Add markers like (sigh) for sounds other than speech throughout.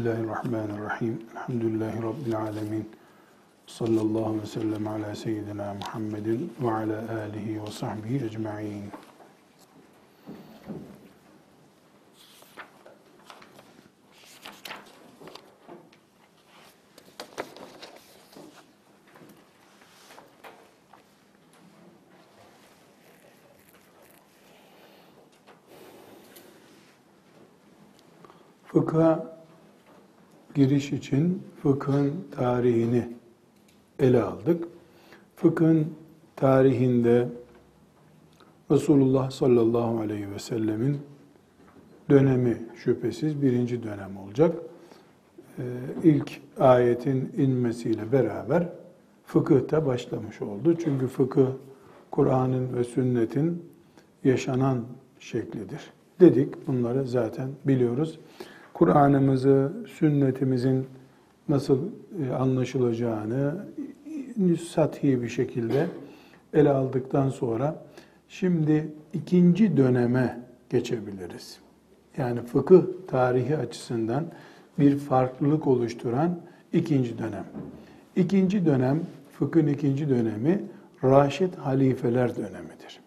Bismillahirrahmanirrahim. Elhamdülillahi Rabbil alemin. Sallallahu ve sellem ala seyyidina Muhammedin ve ala alihi ve sahbihi ecma'in. Fıkha giriş için fıkhın tarihini ele aldık. Fıkhın tarihinde Resulullah sallallahu aleyhi ve sellemin dönemi şüphesiz birinci dönem olacak. Ee, ilk ayetin inmesiyle beraber fıkıhta başlamış oldu. Çünkü fıkıh Kur'an'ın ve sünnetin yaşanan şeklidir. Dedik bunları zaten biliyoruz. Kur'an'ımızı, sünnetimizin nasıl e, anlaşılacağını sathi bir şekilde ele aldıktan sonra şimdi ikinci döneme geçebiliriz. Yani fıkıh tarihi açısından bir farklılık oluşturan ikinci dönem. İkinci dönem, fıkhın ikinci dönemi Raşid halifeler dönemidir.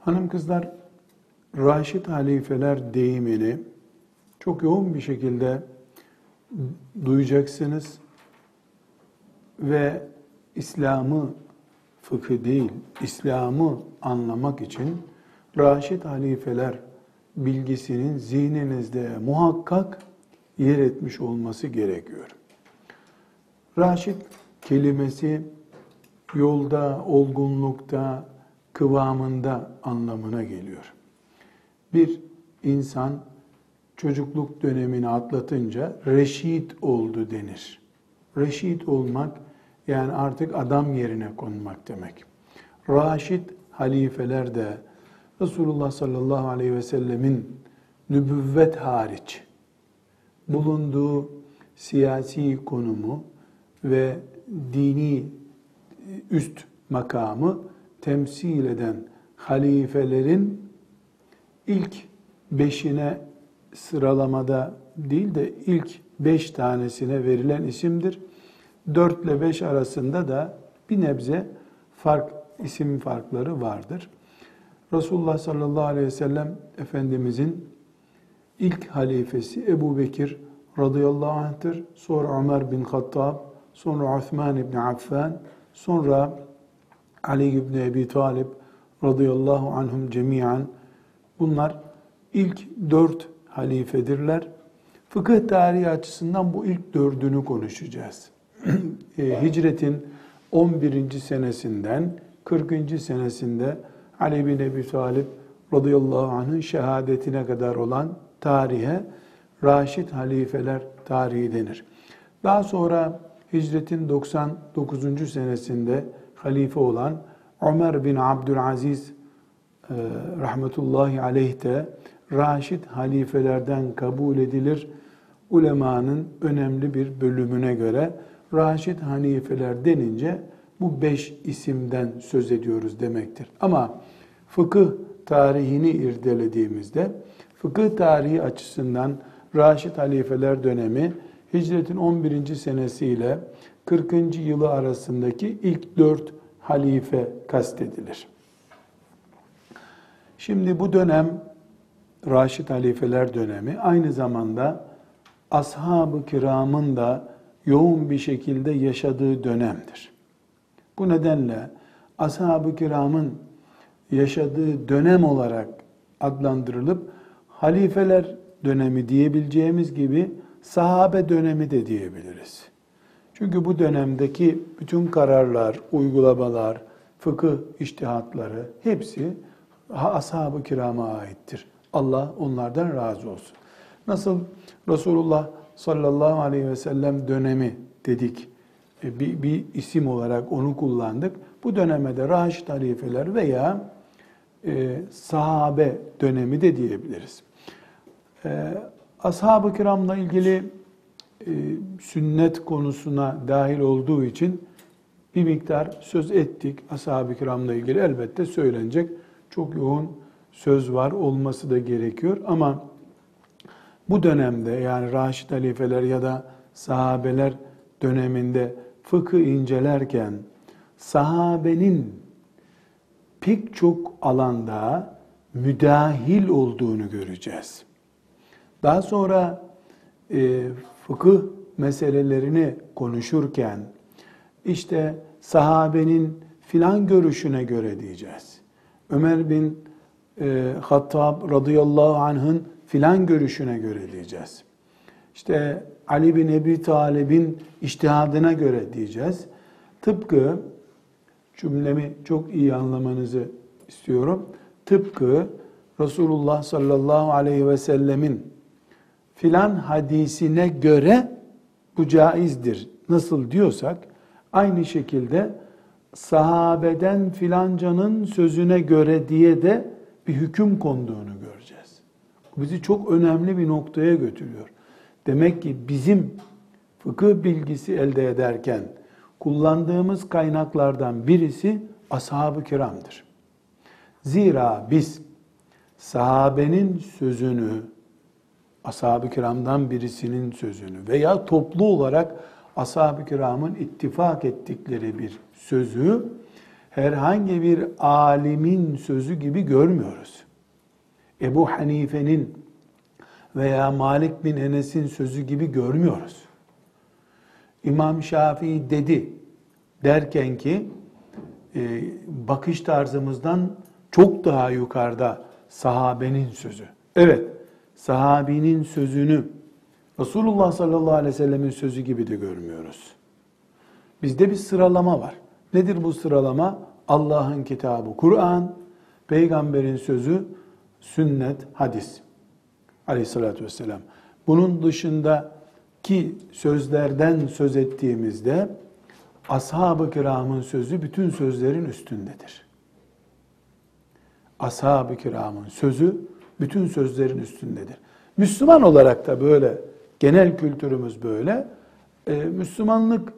Hanım kızlar Raşid halifeler deyimini çok yoğun bir şekilde duyacaksınız ve İslam'ı fıkı değil, İslam'ı anlamak için Raşid halifeler bilgisinin zihninizde muhakkak yer etmiş olması gerekiyor. Raşid kelimesi yolda, olgunlukta, kıvamında anlamına geliyor bir insan çocukluk dönemini atlatınca reşit oldu denir. Reşit olmak yani artık adam yerine konmak demek. Raşid halifeler de Resulullah sallallahu aleyhi ve sellemin nübüvvet hariç bulunduğu siyasi konumu ve dini üst makamı temsil eden halifelerin ilk beşine sıralamada değil de ilk beş tanesine verilen isimdir. Dört ile beş arasında da bir nebze fark, isim farkları vardır. Resulullah sallallahu aleyhi ve sellem Efendimizin ilk halifesi Ebu Bekir radıyallahu anh'tır. Sonra Ömer bin Hattab, sonra Osman bin Affan, sonra Ali ibn Ebi Talib radıyallahu anhum cemiyen Bunlar ilk dört halifedirler. Fıkıh tarihi açısından bu ilk dördünü konuşacağız. (clears throat) E, hicretin 11. senesinden 40. senesinde Ali bin Ebi Talib radıyallahu anh'ın şehadetine kadar olan tarihe Raşid halifeler tarihi denir. Daha sonra hicretin 99. senesinde halife olan Ömer bin Abdülaziz rahmetullahi aleyh de Raşid halifelerden kabul edilir. Ulemanın önemli bir bölümüne göre Raşid halifeler denince bu beş isimden söz ediyoruz demektir. Ama fıkıh tarihini irdelediğimizde fıkıh tarihi açısından Raşid halifeler dönemi hicretin 11. senesiyle 40. yılı arasındaki ilk dört halife kastedilir. Şimdi bu dönem Raşid halifeler dönemi aynı zamanda ashab-ı kiramın da yoğun bir şekilde yaşadığı dönemdir. Bu nedenle ashab-ı kiramın yaşadığı dönem olarak adlandırılıp halifeler dönemi diyebileceğimiz gibi sahabe dönemi de diyebiliriz. Çünkü bu dönemdeki bütün kararlar, uygulamalar, fıkıh iştihatları hepsi ashab-ı kirama aittir. Allah onlardan razı olsun. Nasıl Resulullah sallallahu aleyhi ve sellem dönemi dedik, e, bir, bir isim olarak onu kullandık. Bu dönemde Raşid halifeler veya e, sahabe dönemi de diyebiliriz. E, ashab-ı kiramla ilgili e, sünnet konusuna dahil olduğu için bir miktar söz ettik. Ashab-ı kiramla ilgili elbette söylenecek çok yoğun söz var olması da gerekiyor ama bu dönemde yani Raşid halifeler ya da sahabeler döneminde fıkı incelerken sahabenin pek çok alanda müdahil olduğunu göreceğiz. Daha sonra e, fıkıh meselelerini konuşurken işte sahabenin filan görüşüne göre diyeceğiz. Ömer bin e, Hattab radıyallahu anh'ın filan görüşüne göre diyeceğiz. İşte Ali bin Ebi Talib'in iştihadına göre diyeceğiz. Tıpkı cümlemi çok iyi anlamanızı istiyorum. Tıpkı Resulullah sallallahu aleyhi ve sellemin filan hadisine göre bu caizdir. Nasıl diyorsak aynı şekilde sahabeden filancanın sözüne göre diye de bir hüküm konduğunu göreceğiz. Bizi çok önemli bir noktaya götürüyor. Demek ki bizim fıkıh bilgisi elde ederken kullandığımız kaynaklardan birisi ashab-ı kiramdır. Zira biz sahabenin sözünü, ashab-ı kiramdan birisinin sözünü veya toplu olarak ashab-ı kiramın ittifak ettikleri bir sözü herhangi bir alimin sözü gibi görmüyoruz. Ebu Hanife'nin veya Malik bin Enes'in sözü gibi görmüyoruz. İmam Şafii dedi derken ki e, bakış tarzımızdan çok daha yukarıda sahabenin sözü. Evet, sahabinin sözünü Resulullah sallallahu aleyhi ve sellemin sözü gibi de görmüyoruz. Bizde bir sıralama var. Nedir bu sıralama? Allah'ın kitabı Kur'an, peygamberin sözü sünnet, hadis. Aleyhissalatü vesselam. Bunun dışındaki sözlerden söz ettiğimizde ashab-ı kiramın sözü bütün sözlerin üstündedir. Ashab-ı kiramın sözü bütün sözlerin üstündedir. Müslüman olarak da böyle, genel kültürümüz böyle. Ee, Müslümanlık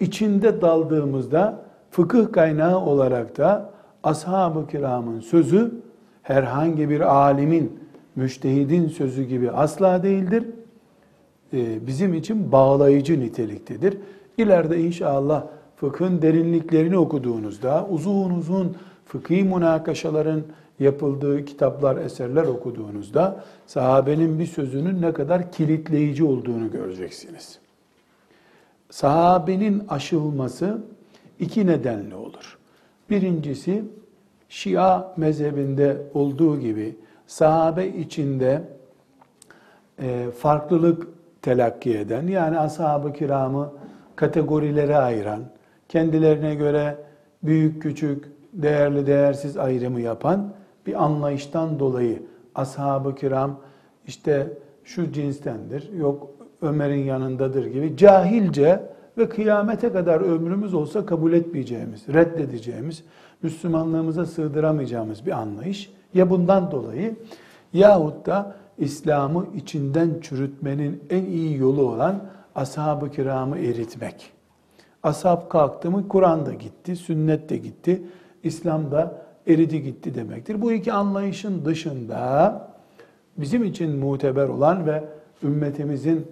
içinde daldığımızda fıkıh kaynağı olarak da ashab-ı kiramın sözü herhangi bir alimin, müştehidin sözü gibi asla değildir. Ee, bizim için bağlayıcı niteliktedir. İleride inşallah fıkhın derinliklerini okuduğunuzda, uzun uzun fıkhi münakaşaların yapıldığı kitaplar, eserler okuduğunuzda sahabenin bir sözünün ne kadar kilitleyici olduğunu göreceksiniz. Sahabenin aşılması iki nedenle olur. Birincisi Şia mezhebinde olduğu gibi sahabe içinde e, farklılık telakki eden yani ashab-ı kiramı kategorilere ayıran, kendilerine göre büyük küçük, değerli değersiz ayrımı yapan bir anlayıştan dolayı ashab-ı kiram işte şu cinstendir, yok Ömer'in yanındadır gibi cahilce ve kıyamete kadar ömrümüz olsa kabul etmeyeceğimiz, reddedeceğimiz, Müslümanlığımıza sığdıramayacağımız bir anlayış. Ya bundan dolayı yahut da İslam'ı içinden çürütmenin en iyi yolu olan ashab-ı kiramı eritmek. Ashab kalktı mı Kur'an da gitti, sünnet de gitti, İslam da eridi gitti demektir. Bu iki anlayışın dışında bizim için muteber olan ve ümmetimizin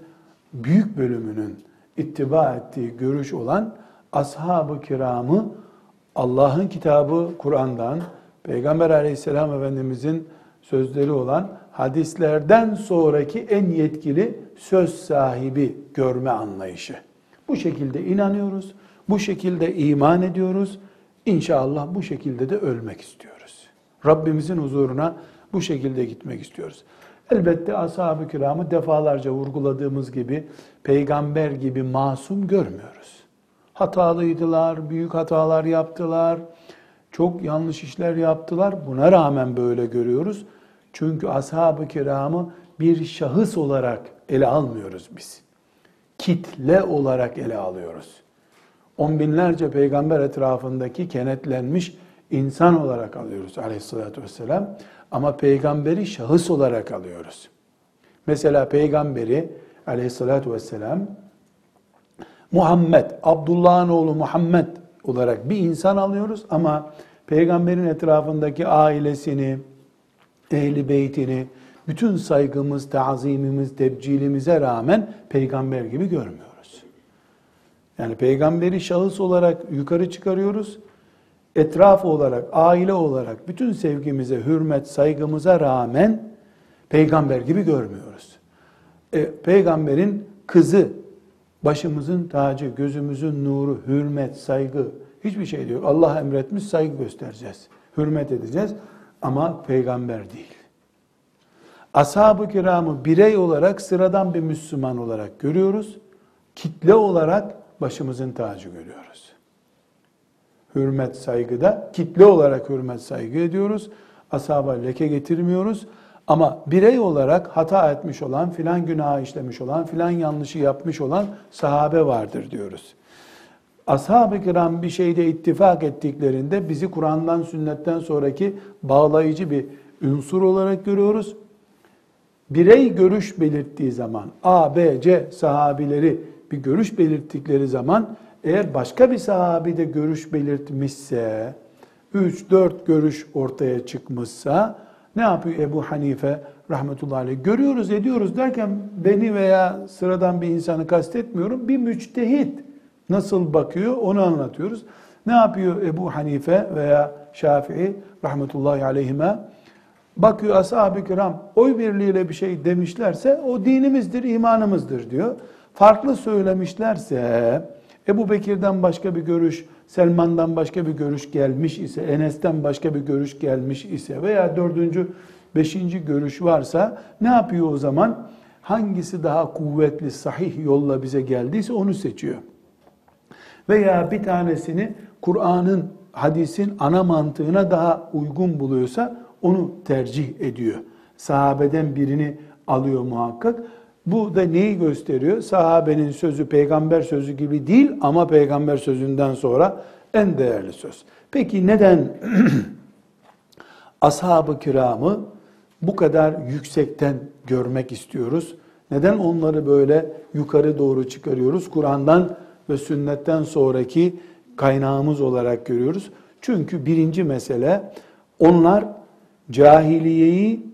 büyük bölümünün ittiba ettiği görüş olan ashab-ı kiramı Allah'ın kitabı Kur'an'dan, Peygamber aleyhisselam efendimizin sözleri olan hadislerden sonraki en yetkili söz sahibi görme anlayışı. Bu şekilde inanıyoruz, bu şekilde iman ediyoruz. İnşallah bu şekilde de ölmek istiyoruz. Rabbimizin huzuruna bu şekilde gitmek istiyoruz. Elbette ashab-ı kiramı defalarca vurguladığımız gibi peygamber gibi masum görmüyoruz. Hatalıydılar, büyük hatalar yaptılar, çok yanlış işler yaptılar. Buna rağmen böyle görüyoruz. Çünkü ashab-ı kiramı bir şahıs olarak ele almıyoruz biz. Kitle olarak ele alıyoruz. On binlerce peygamber etrafındaki kenetlenmiş insan olarak alıyoruz aleyhissalatü vesselam. Ama peygamberi şahıs olarak alıyoruz. Mesela peygamberi aleyhissalatü vesselam Muhammed, Abdullah'ın oğlu Muhammed olarak bir insan alıyoruz ama peygamberin etrafındaki ailesini, ehli beytini, bütün saygımız, tazimimiz, tebcilimize rağmen peygamber gibi görmüyoruz. Yani peygamberi şahıs olarak yukarı çıkarıyoruz. Etraf olarak, aile olarak bütün sevgimize, hürmet, saygımıza rağmen peygamber gibi görmüyoruz. E, peygamberin kızı, başımızın tacı, gözümüzün nuru, hürmet, saygı, hiçbir şey diyor. Allah emretmiş saygı göstereceğiz. Hürmet edeceğiz ama peygamber değil. Ashab-ı kiramı birey olarak sıradan bir Müslüman olarak görüyoruz. Kitle olarak başımızın tacı görüyoruz. Hürmet saygıda kitle olarak hürmet saygı ediyoruz. Ashaba leke getirmiyoruz. Ama birey olarak hata etmiş olan, filan günah işlemiş olan, filan yanlışı yapmış olan sahabe vardır diyoruz. Ashab-ı kiram bir şeyde ittifak ettiklerinde bizi Kur'an'dan, sünnetten sonraki bağlayıcı bir ünsur olarak görüyoruz. Birey görüş belirttiği zaman, A, B, C sahabileri bir görüş belirttikleri zaman, eğer başka bir sahabi de görüş belirtmişse, 3-4 görüş ortaya çıkmışsa, ne yapıyor Ebu Hanife rahmetullahi aleyh? Görüyoruz, ediyoruz derken beni veya sıradan bir insanı kastetmiyorum. Bir müçtehit nasıl bakıyor onu anlatıyoruz. Ne yapıyor Ebu Hanife veya Şafii rahmetullahi aleyhime? Bakıyor ashab-ı kiram oy birliğiyle bir şey demişlerse o dinimizdir, imanımızdır diyor. Farklı söylemişlerse Ebu Bekir'den başka bir görüş, Selman'dan başka bir görüş gelmiş ise, Enes'ten başka bir görüş gelmiş ise veya dördüncü, beşinci görüş varsa ne yapıyor o zaman? Hangisi daha kuvvetli, sahih yolla bize geldiyse onu seçiyor. Veya bir tanesini Kur'an'ın, hadisin ana mantığına daha uygun buluyorsa onu tercih ediyor. Sahabeden birini alıyor muhakkak. Bu da neyi gösteriyor? Sahabenin sözü peygamber sözü gibi değil ama peygamber sözünden sonra en değerli söz. Peki neden (clears throat) ashab-ı kiramı bu kadar yüksekten görmek istiyoruz? Neden onları böyle yukarı doğru çıkarıyoruz? Kur'an'dan ve sünnetten sonraki kaynağımız olarak görüyoruz. Çünkü birinci mesele onlar cahiliyeyi,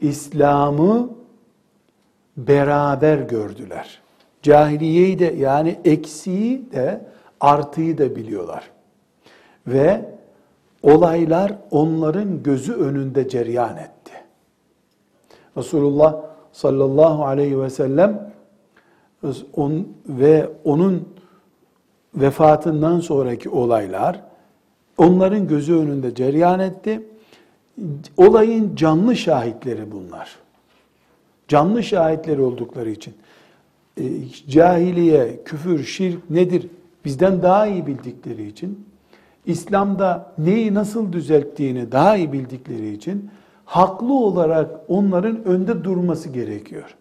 İslam'ı beraber gördüler. Cahiliyeyi de yani eksiği de artıyı da biliyorlar. Ve olaylar onların gözü önünde cereyan etti. Resulullah sallallahu aleyhi ve sellem on, ve onun vefatından sonraki olaylar onların gözü önünde cereyan etti. Olayın canlı şahitleri bunlar. Canlı şahitleri oldukları için e, cahiliye, küfür, şirk nedir bizden daha iyi bildikleri için İslam'da neyi nasıl düzelttiğini daha iyi bildikleri için haklı olarak onların önde durması gerekiyor.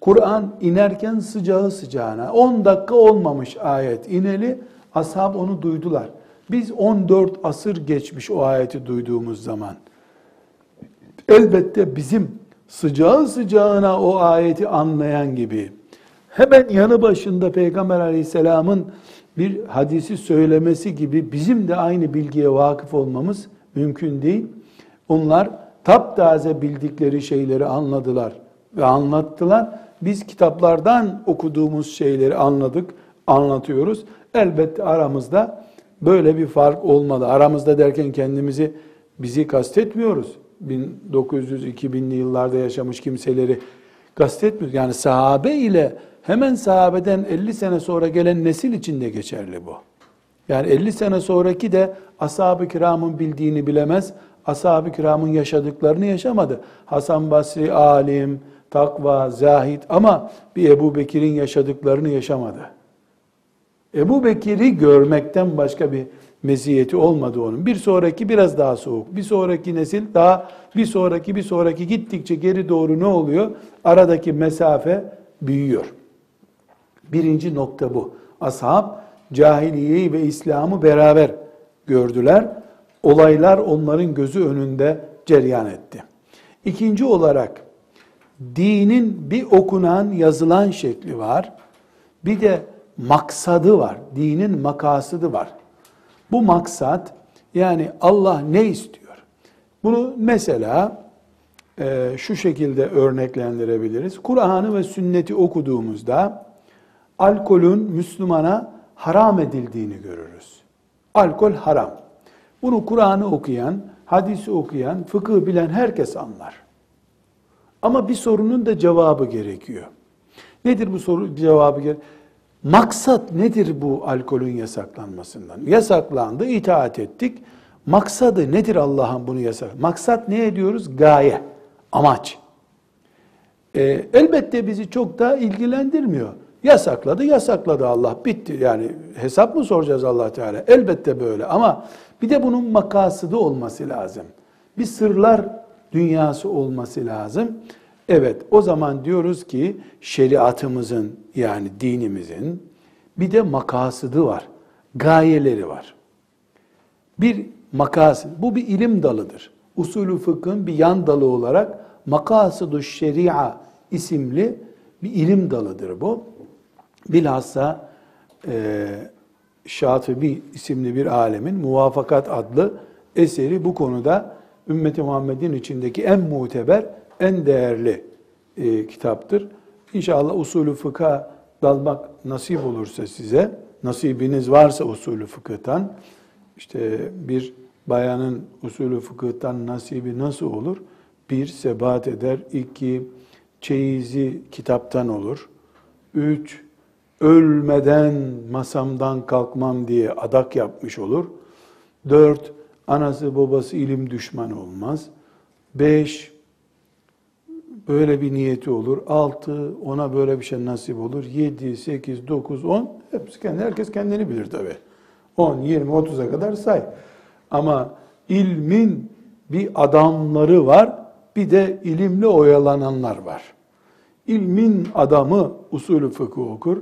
Kur'an inerken sıcağı sıcağına 10 dakika olmamış ayet ineli ashab onu duydular. Biz 14 asır geçmiş o ayeti duyduğumuz zaman. Elbette bizim sıcağı sıcağına o ayeti anlayan gibi hemen yanı başında Peygamber aleyhisselamın bir hadisi söylemesi gibi bizim de aynı bilgiye vakıf olmamız mümkün değil. Onlar taptaze bildikleri şeyleri anladılar ve anlattılar. Biz kitaplardan okuduğumuz şeyleri anladık, anlatıyoruz. Elbette aramızda böyle bir fark olmalı. Aramızda derken kendimizi bizi kastetmiyoruz. 1900-2000'li yıllarda yaşamış kimseleri kastetmiyoruz. Yani sahabe ile hemen sahabeden 50 sene sonra gelen nesil için de geçerli bu. Yani 50 sene sonraki de ashab-ı kiramın bildiğini bilemez, ashab-ı kiramın yaşadıklarını yaşamadı. Hasan Basri alim, takva, zahid ama bir Ebu Bekir'in yaşadıklarını yaşamadı. Ebu Bekir'i görmekten başka bir meziyeti olmadı onun. Bir sonraki biraz daha soğuk. Bir sonraki nesil daha bir sonraki bir sonraki gittikçe geri doğru ne oluyor? Aradaki mesafe büyüyor. Birinci nokta bu. Ashab cahiliyeyi ve İslam'ı beraber gördüler. Olaylar onların gözü önünde ceryan etti. İkinci olarak dinin bir okunan, yazılan şekli var. Bir de maksadı var. Dinin makasıdı var. Bu maksat yani Allah ne istiyor? Bunu mesela e, şu şekilde örneklendirebiliriz. Kur'an'ı ve sünneti okuduğumuzda alkolün Müslümana haram edildiğini görürüz. Alkol haram. Bunu Kur'an'ı okuyan, hadisi okuyan, fıkıh bilen herkes anlar. Ama bir sorunun da cevabı gerekiyor. Nedir bu soru cevabı gerekiyor? Maksat nedir bu alkolün yasaklanmasından? Yasaklandı, itaat ettik. Maksadı nedir Allah'ın bunu yasak? Maksat ne ediyoruz? Gaye, amaç. Ee, elbette bizi çok da ilgilendirmiyor. Yasakladı, yasakladı Allah. Bitti. Yani hesap mı soracağız Allah Teala? Elbette böyle ama bir de bunun makasıdı olması lazım. Bir sırlar dünyası olması lazım. Evet, o zaman diyoruz ki şeriatımızın yani dinimizin bir de makasıdı var. Gayeleri var. Bir makasıd, bu bir ilim dalıdır. Usulü fıkhın bir yan dalı olarak makasıdu şeria isimli bir ilim dalıdır bu. Bilhassa e, Şatibi isimli bir alemin Muvafakat adlı eseri bu konuda ümmeti Muhammed'in içindeki en muteber, en değerli e, kitaptır. İnşallah usulü fıkha dalmak nasip olursa size, nasibiniz varsa usulü fıkıhtan, işte bir bayanın usulü fıkıhtan nasibi nasıl olur? Bir, sebat eder. iki çeyizi kitaptan olur. Üç, ölmeden masamdan kalkmam diye adak yapmış olur. Dört, anası babası ilim düşmanı olmaz. Beş, böyle bir niyeti olur. Altı, ona böyle bir şey nasip olur. Yedi, sekiz, dokuz, on, hepsi kendi, herkes kendini bilir tabi. On, yirmi, otuza kadar say. Ama ilmin bir adamları var, bir de ilimle oyalananlar var. İlmin adamı usulü fıkıh okur,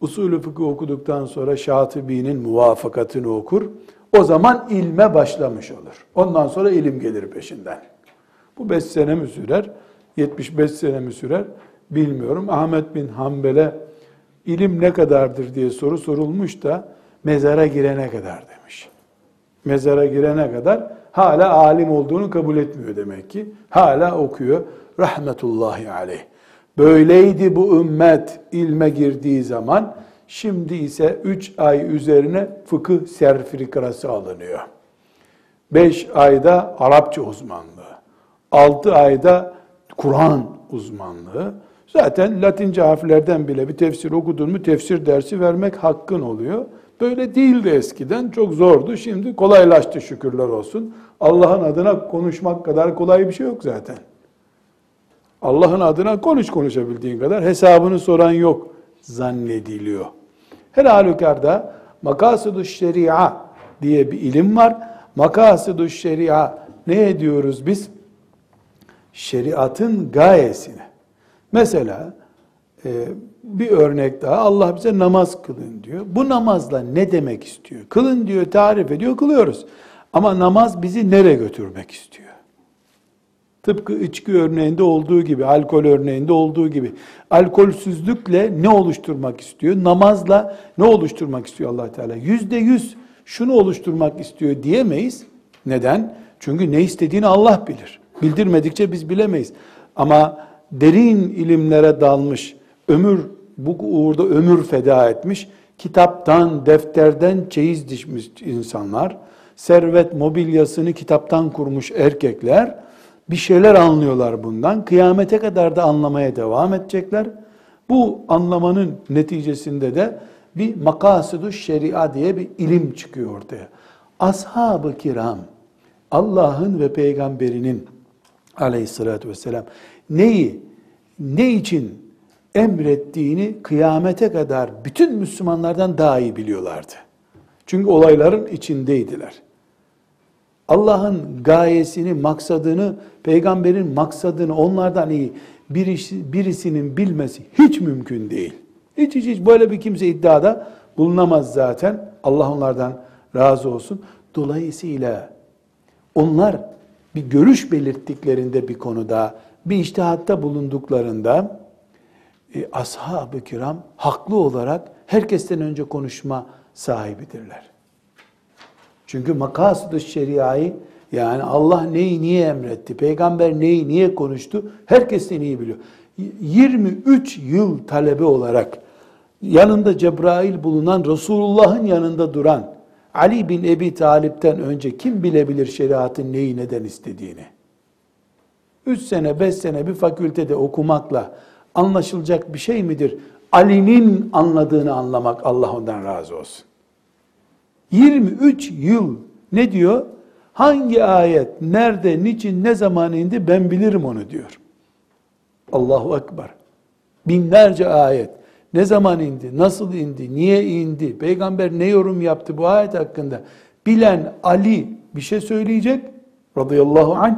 usulü fıkıh okuduktan sonra Şatibi'nin muvafakatını okur. O zaman ilme başlamış olur. Ondan sonra ilim gelir peşinden. Bu beş sene mi sürer? 75 sene mi sürer? Bilmiyorum. Ahmet bin Hanbel'e ilim ne kadardır diye soru sorulmuş da mezara girene kadar demiş. Mezara girene kadar hala alim olduğunu kabul etmiyor demek ki. Hala okuyor. Rahmetullahi aleyh. Böyleydi bu ümmet ilme girdiği zaman. Şimdi ise 3 ay üzerine fıkıh sertifikası alınıyor. 5 ayda Arapça uzmanlığı. 6 ayda Kur'an uzmanlığı. Zaten Latince harflerden bile bir tefsir okudun mu tefsir dersi vermek hakkın oluyor. Böyle değildi eskiden. Çok zordu. Şimdi kolaylaştı şükürler olsun. Allah'ın adına konuşmak kadar kolay bir şey yok zaten. Allah'ın adına konuş konuşabildiğin kadar hesabını soran yok zannediliyor. Her halükarda makasıdü şeria diye bir ilim var. Makasıdü şeria ne ediyoruz biz? Şeriatın gayesine. Mesela e, bir örnek daha Allah bize namaz kılın diyor. Bu namazla ne demek istiyor? Kılın diyor, tarif ediyor, kılıyoruz. Ama namaz bizi nereye götürmek istiyor? Tıpkı içki örneğinde olduğu gibi, alkol örneğinde olduğu gibi. Alkolsüzlükle ne oluşturmak istiyor? Namazla ne oluşturmak istiyor allah Teala? Yüzde yüz şunu oluşturmak istiyor diyemeyiz. Neden? Çünkü ne istediğini Allah bilir. Bildirmedikçe biz bilemeyiz. Ama derin ilimlere dalmış, ömür bu uğurda ömür feda etmiş, kitaptan, defterden çeyiz dişmiş insanlar, servet mobilyasını kitaptan kurmuş erkekler, bir şeyler anlıyorlar bundan. Kıyamete kadar da anlamaya devam edecekler. Bu anlamanın neticesinde de bir makasıdu şeria diye bir ilim çıkıyor ortaya. Ashab-ı kiram Allah'ın ve peygamberinin aleyhissalatü vesselam neyi, ne için emrettiğini kıyamete kadar bütün Müslümanlardan daha iyi biliyorlardı. Çünkü olayların içindeydiler. Allah'ın gayesini, maksadını, peygamberin maksadını onlardan iyi birisi, birisinin bilmesi hiç mümkün değil. Hiç hiç hiç böyle bir kimse iddiada bulunamaz zaten. Allah onlardan razı olsun. Dolayısıyla onlar bir görüş belirttiklerinde bir konuda, bir iştihatta bulunduklarında e, ashab-ı kiram haklı olarak herkesten önce konuşma sahibidirler. Çünkü makasıd şeriayı Yani Allah neyi niye emretti? Peygamber neyi niye konuştu? Herkes de iyi biliyor. 23 yıl talebe olarak yanında Cebrail bulunan Resulullah'ın yanında duran Ali bin Ebi Talip'ten önce kim bilebilir şeriatın neyi neden istediğini? 3 sene 5 sene bir fakültede okumakla anlaşılacak bir şey midir? Ali'nin anladığını anlamak Allah ondan razı olsun. 23 yıl ne diyor? Hangi ayet, nerede, niçin, ne zaman indi ben bilirim onu diyor. Allahu Ekber. Binlerce ayet. Ne zaman indi, nasıl indi, niye indi, peygamber ne yorum yaptı bu ayet hakkında bilen Ali bir şey söyleyecek radıyallahu anh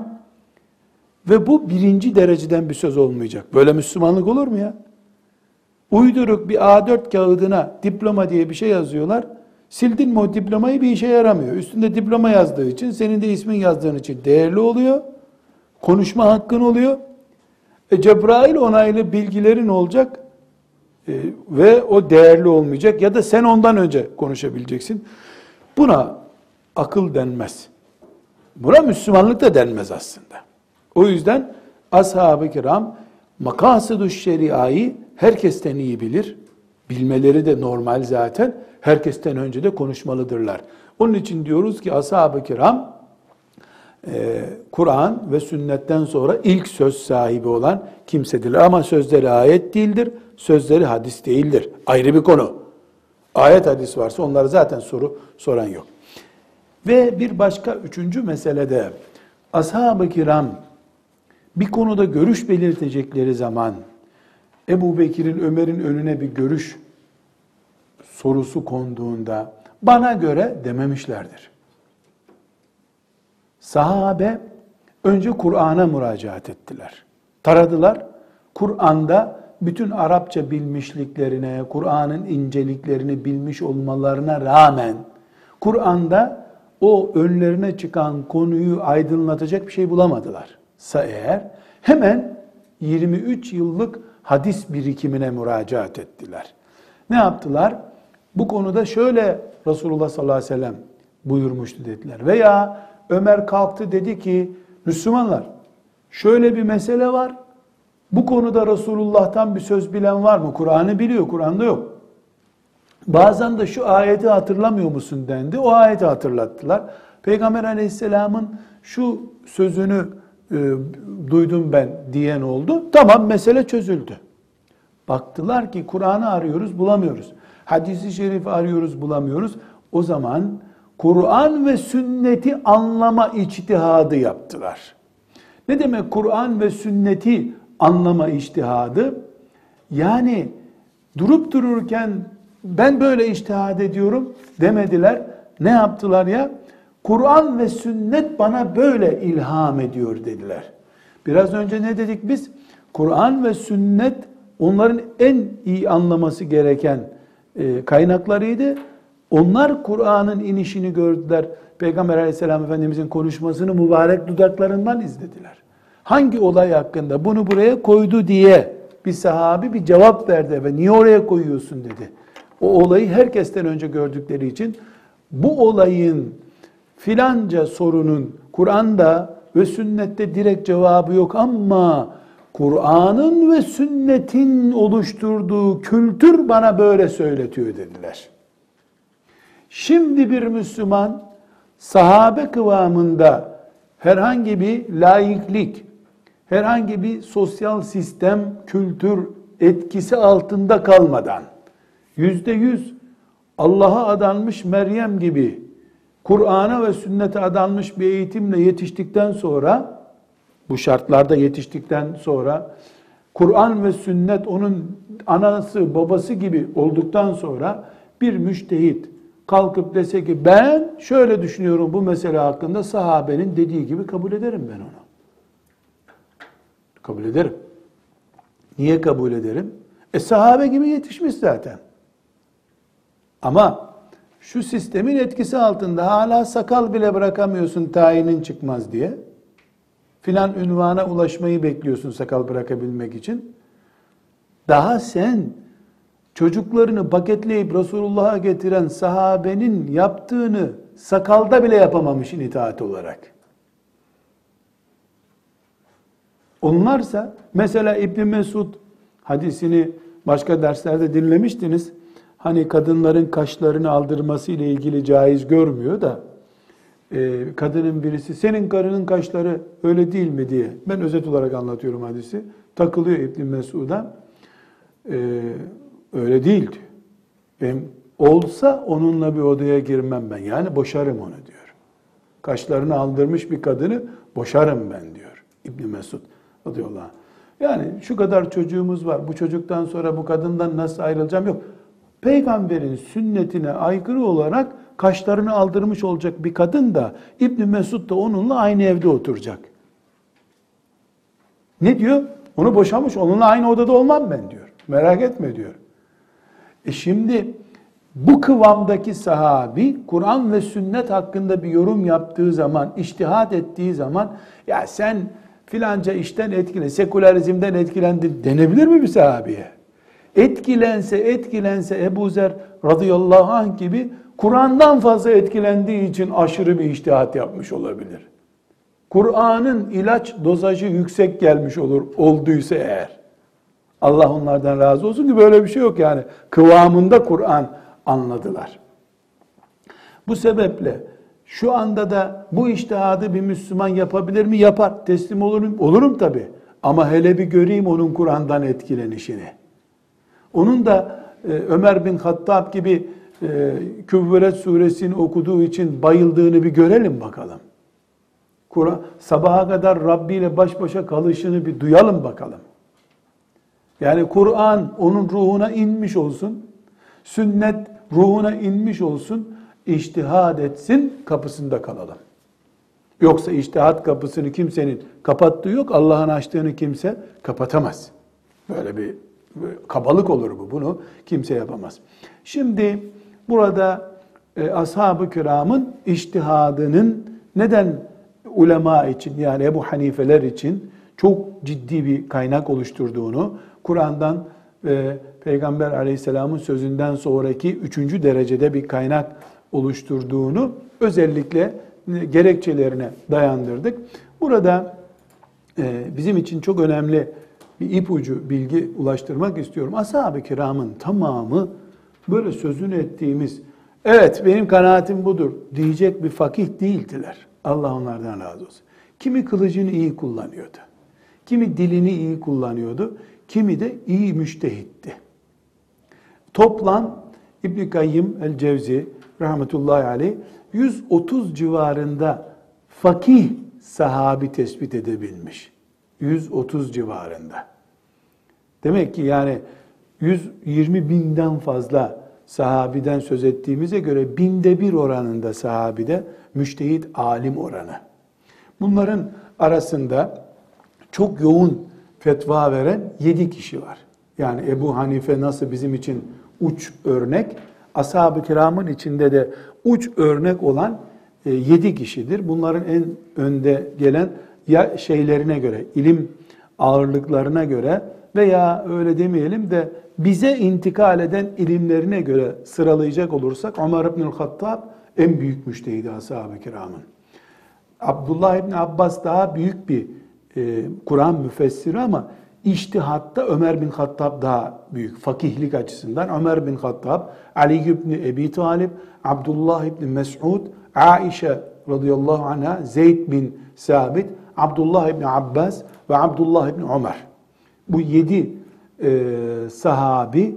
ve bu birinci dereceden bir söz olmayacak. Böyle Müslümanlık olur mu ya? Uyduruk bir A4 kağıdına diploma diye bir şey yazıyorlar. Sildin mi o diplomayı bir işe yaramıyor. Üstünde diploma yazdığı için, senin de ismin yazdığın için değerli oluyor. Konuşma hakkın oluyor. E Cebrail onaylı bilgilerin olacak ve o değerli olmayacak ya da sen ondan önce konuşabileceksin. Buna akıl denmez. Buna Müslümanlık da denmez aslında. O yüzden ashab-ı kiram makasıdü şeriayı herkesten iyi bilir. Bilmeleri de normal zaten. Herkesten önce de konuşmalıdırlar. Onun için diyoruz ki ashab-ı kiram e, Kur'an ve sünnetten sonra ilk söz sahibi olan kimsedir. Ama sözleri ayet değildir, sözleri hadis değildir. Ayrı bir konu. Ayet hadis varsa onlara zaten soru soran yok. Ve bir başka üçüncü meselede ashab-ı kiram bir konuda görüş belirtecekleri zaman Ebu Bekir'in, Ömer'in önüne bir görüş sorusu konduğunda bana göre dememişlerdir. Sahabe önce Kur'an'a müracaat ettiler. Taradılar. Kur'an'da bütün Arapça bilmişliklerine, Kur'an'ın inceliklerini bilmiş olmalarına rağmen Kur'an'da o önlerine çıkan konuyu aydınlatacak bir şey bulamadılar. Sa eğer hemen 23 yıllık hadis birikimine müracaat ettiler. Ne yaptılar? Bu konuda şöyle Resulullah sallallahu aleyhi ve sellem buyurmuştu dediler. Veya Ömer kalktı dedi ki Müslümanlar şöyle bir mesele var. Bu konuda Resulullah'tan bir söz bilen var mı? Kur'an'ı biliyor, Kur'an'da yok. Bazen de şu ayeti hatırlamıyor musun dendi. O ayeti hatırlattılar. Peygamber aleyhisselamın şu sözünü e, duydum ben diyen oldu. Tamam mesele çözüldü. Baktılar ki Kur'an'ı arıyoruz bulamıyoruz. Hadisi şerif arıyoruz bulamıyoruz. O zaman Kur'an ve sünneti anlama içtihadı yaptılar. Ne demek Kur'an ve sünneti anlama içtihadı? Yani durup dururken ben böyle içtihad ediyorum demediler. Ne yaptılar ya? Kur'an ve sünnet bana böyle ilham ediyor dediler. Biraz önce ne dedik biz? Kur'an ve sünnet onların en iyi anlaması gereken e, kaynaklarıydı. Onlar Kur'an'ın inişini gördüler. Peygamber aleyhisselam efendimizin konuşmasını mübarek dudaklarından izlediler. Hangi olay hakkında bunu buraya koydu diye bir sahabi bir cevap verdi ve niye oraya koyuyorsun dedi. O olayı herkesten önce gördükleri için bu olayın filanca sorunun Kur'an'da ve sünnette direkt cevabı yok ama Kur'an'ın ve sünnetin oluşturduğu kültür bana böyle söyletiyor dediler. Şimdi bir Müslüman sahabe kıvamında herhangi bir laiklik, herhangi bir sosyal sistem, kültür etkisi altında kalmadan yüzde yüz Allah'a adanmış Meryem gibi Kur'an'a ve sünnete adanmış bir eğitimle yetiştikten sonra bu şartlarda yetiştikten sonra Kur'an ve sünnet onun anası babası gibi olduktan sonra bir müştehit kalkıp dese ki ben şöyle düşünüyorum bu mesele hakkında sahabenin dediği gibi kabul ederim ben onu. Kabul ederim. Niye kabul ederim? E sahabe gibi yetişmiş zaten. Ama şu sistemin etkisi altında hala sakal bile bırakamıyorsun tayinin çıkmaz diye. Filan ünvana ulaşmayı bekliyorsun sakal bırakabilmek için. Daha sen çocuklarını paketleyip Resulullah'a getiren sahabenin yaptığını sakalda bile yapamamışsın itaat olarak. Onlarsa mesela İbn Mesud hadisini başka derslerde dinlemiştiniz. Hani kadınların kaşlarını aldırması ile ilgili caiz görmüyor da e, kadının birisi senin karının kaşları öyle değil mi diye ben özet olarak anlatıyorum hadisi. Takılıyor İbn Mesud'a. E, öyle değil diyor. Benim olsa onunla bir odaya girmem ben. Yani boşarım onu diyor. Kaşlarını aldırmış bir kadını boşarım ben diyor İbn Mesud radıyallahu anh. Yani şu kadar çocuğumuz var. Bu çocuktan sonra bu kadından nasıl ayrılacağım yok. Peygamberin sünnetine aykırı olarak kaşlarını aldırmış olacak bir kadın da İbn Mesud da onunla aynı evde oturacak. Ne diyor? Onu boşamış, onunla aynı odada olmam ben diyor. Merak etme diyor. E şimdi bu kıvamdaki sahabi Kur'an ve sünnet hakkında bir yorum yaptığı zaman, iştihat ettiği zaman ya sen filanca işten etkile, sekülerizmden etkilendin denebilir mi bir sahabiye? Etkilense etkilense Ebu Zer radıyallahu anh gibi Kur'an'dan fazla etkilendiği için aşırı bir iştihat yapmış olabilir. Kur'an'ın ilaç dozajı yüksek gelmiş olur olduysa eğer. Allah onlardan razı olsun ki böyle bir şey yok yani. Kıvamında Kur'an anladılar. Bu sebeple şu anda da bu iştihadı bir Müslüman yapabilir mi? Yapar. Teslim olurum. Olurum tabi. Ama hele bir göreyim onun Kur'an'dan etkilenişini. Onun da e, Ömer bin Hattab gibi e, Küvveret suresini okuduğu için bayıldığını bir görelim bakalım. Kur'an sabaha kadar Rabbi ile baş başa kalışını bir duyalım bakalım. Yani Kur'an onun ruhuna inmiş olsun. Sünnet ruhuna inmiş olsun. İçtihad etsin, kapısında kalalım. Yoksa içtihat kapısını kimsenin kapattığı yok. Allah'ın açtığını kimse kapatamaz. Böyle bir kabalık olur bu. Bunu kimse yapamaz. Şimdi burada e, ashab-ı kiramın iştihadının neden ulema için yani Ebu Hanifeler için çok ciddi bir kaynak oluşturduğunu, Kur'an'dan ve Peygamber aleyhisselamın sözünden sonraki üçüncü derecede bir kaynak oluşturduğunu özellikle gerekçelerine dayandırdık. Burada e, bizim için çok önemli bir ipucu, bilgi ulaştırmak istiyorum. Ashab-ı kiramın tamamı böyle sözünü ettiğimiz, evet benim kanaatim budur diyecek bir fakih değildiler. Allah onlardan razı olsun. Kimi kılıcını iyi kullanıyordu. Kimi dilini iyi kullanıyordu. Kimi de iyi müştehitti. Toplam İbn Kayyim el-Cevzi rahmetullahi aleyh 130 civarında fakih sahabi tespit edebilmiş. 130 civarında. Demek ki yani 120 binden fazla sahabiden söz ettiğimize göre binde bir oranında sahabide müştehit alim oranı. Bunların arasında çok yoğun fetva veren yedi kişi var. Yani Ebu Hanife nasıl bizim için uç örnek, ashab-ı kiramın içinde de uç örnek olan e, yedi kişidir. Bunların en önde gelen ya şeylerine göre, ilim ağırlıklarına göre veya öyle demeyelim de bize intikal eden ilimlerine göre sıralayacak olursak Ömer İbnül Hattab en büyük müştehidi ashab-ı kiramın. Abdullah İbni Abbas daha büyük bir e, Kur'an müfessiri ama İçtihatta Ömer bin Hattab daha büyük fakihlik açısından. Ömer bin Hattab, Ali ibn Ebi Talib, Abdullah ibn Mes'ud, Aişe radıyallahu anha, Zeyd bin Sabit, Abdullah ibn Abbas ve Abdullah ibn Ömer. Bu yedi e, sahabi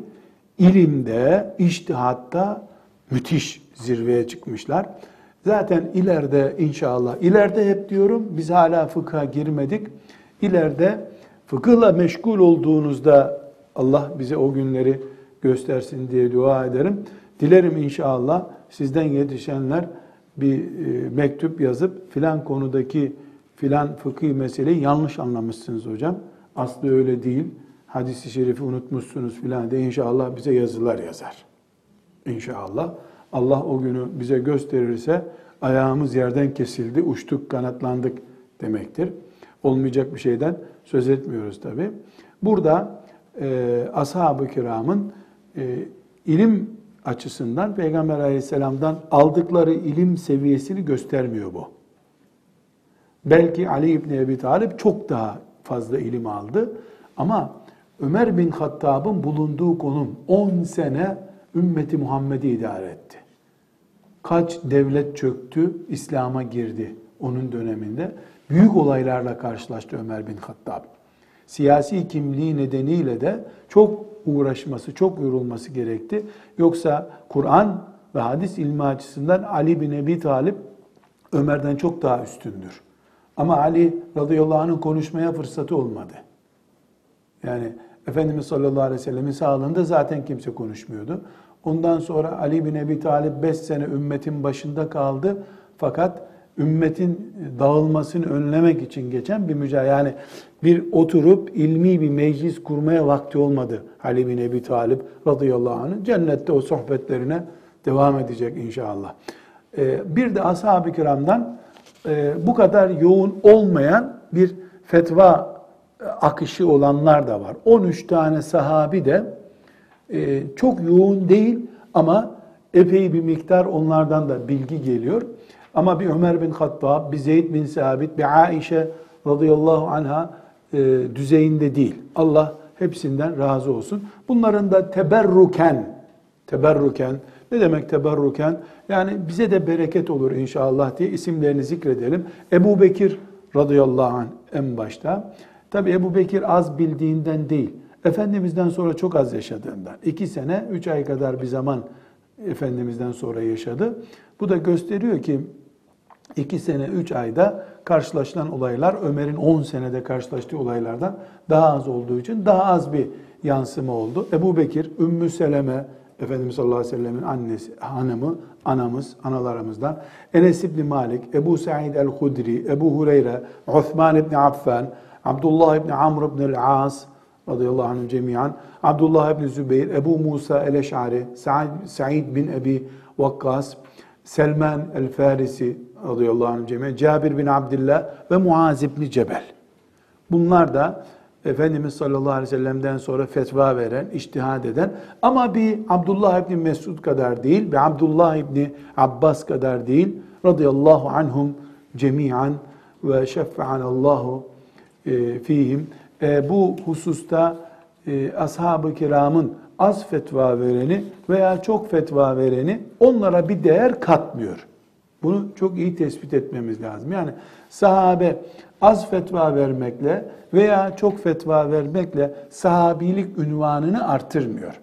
ilimde, iştihatta müthiş zirveye çıkmışlar. Zaten ileride inşallah, ileride hep diyorum biz hala fıkha girmedik. İleride fıkıhla meşgul olduğunuzda Allah bize o günleri göstersin diye dua ederim. Dilerim inşallah sizden yetişenler bir e, mektup yazıp filan konudaki filan fıkhi meseleyi yanlış anlamışsınız hocam. Aslı öyle değil. Hadis-i şerifi unutmuşsunuz filan de inşallah bize yazılar yazar. İnşallah. Allah o günü bize gösterirse ayağımız yerden kesildi, uçtuk, kanatlandık demektir. Olmayacak bir şeyden söz etmiyoruz tabi. Burada e, ashab-ı kiramın e, ilim açısından Peygamber aleyhisselamdan aldıkları ilim seviyesini göstermiyor bu. Belki Ali İbni Ebi Talib çok daha fazla ilim aldı. Ama Ömer bin Hattab'ın bulunduğu konum 10 sene ümmeti Muhammed'i idare etti. Kaç devlet çöktü, İslam'a girdi onun döneminde. Büyük olaylarla karşılaştı Ömer bin Hattab. Siyasi kimliği nedeniyle de çok uğraşması, çok yorulması gerekti. Yoksa Kur'an ve hadis ilmi açısından Ali bin Ebi Talip Ömer'den çok daha üstündür. Ama Ali radıyallahu anh'ın konuşmaya fırsatı olmadı. Yani Efendimiz sallallahu aleyhi ve sellemin sağlığında zaten kimse konuşmuyordu. Ondan sonra Ali bin Ebi Talip 5 sene ümmetin başında kaldı. Fakat ümmetin dağılmasını önlemek için geçen bir mücadele. Yani bir oturup ilmi bir meclis kurmaya vakti olmadı Ali bin Ebi Talip radıyallahu anh. Cennette o sohbetlerine devam edecek inşallah. Ee, bir de ashab-ı kiramdan e, bu kadar yoğun olmayan bir fetva akışı olanlar da var. 13 tane sahabi de e, çok yoğun değil ama epey bir miktar onlardan da bilgi geliyor. Ama bir Ömer bin Hattab, bir Zeyd bin Sabit, bir Aişe radıyallahu anha e, düzeyinde değil. Allah hepsinden razı olsun. Bunların da teberruken, teberruken, ne demek teberruken? Yani bize de bereket olur inşallah diye isimlerini zikredelim. Ebu Bekir radıyallahu anh en başta. Tabi Ebu Bekir az bildiğinden değil. Efendimiz'den sonra çok az yaşadığından. iki sene, üç ay kadar bir zaman Efendimiz'den sonra yaşadı. Bu da gösteriyor ki iki sene, üç ayda karşılaşılan olaylar Ömer'in on senede karşılaştığı olaylardan daha az olduğu için daha az bir yansıma oldu. Ebu Bekir, Ümmü Seleme, Efendimiz sallallahu aleyhi ve sellemin annesi, hanımı, anamız, analarımızdan. Enes İbni Malik, Ebu Sa'id el-Hudri, Ebu Hureyre, Uthman İbni Affan, Abdullah İbni Amr İbni el-As, radıyallahu anhum cemiyan, Abdullah İbni Zübeyir, Ebu Musa el-Eş'ari, Sa'id bin Ebi Vakkas, Selman el-Farisi radıyallahu anh cemiyen, Cabir bin Abdullah ve Muaz İbni Cebel. Bunlar da Efendimiz sallallahu aleyhi ve sellem'den sonra fetva veren, iştihad eden ama bir Abdullah İbni Mesud kadar değil, bir Abdullah İbni Abbas kadar değil, radıyallahu anhum cemiyan ve şeffa'anallahu e, fihim. E, bu hususta e, ashab-ı kiramın az fetva vereni veya çok fetva vereni onlara bir değer katmıyor. Bunu çok iyi tespit etmemiz lazım. Yani sahabe az fetva vermekle veya çok fetva vermekle sahabilik ünvanını artırmıyor.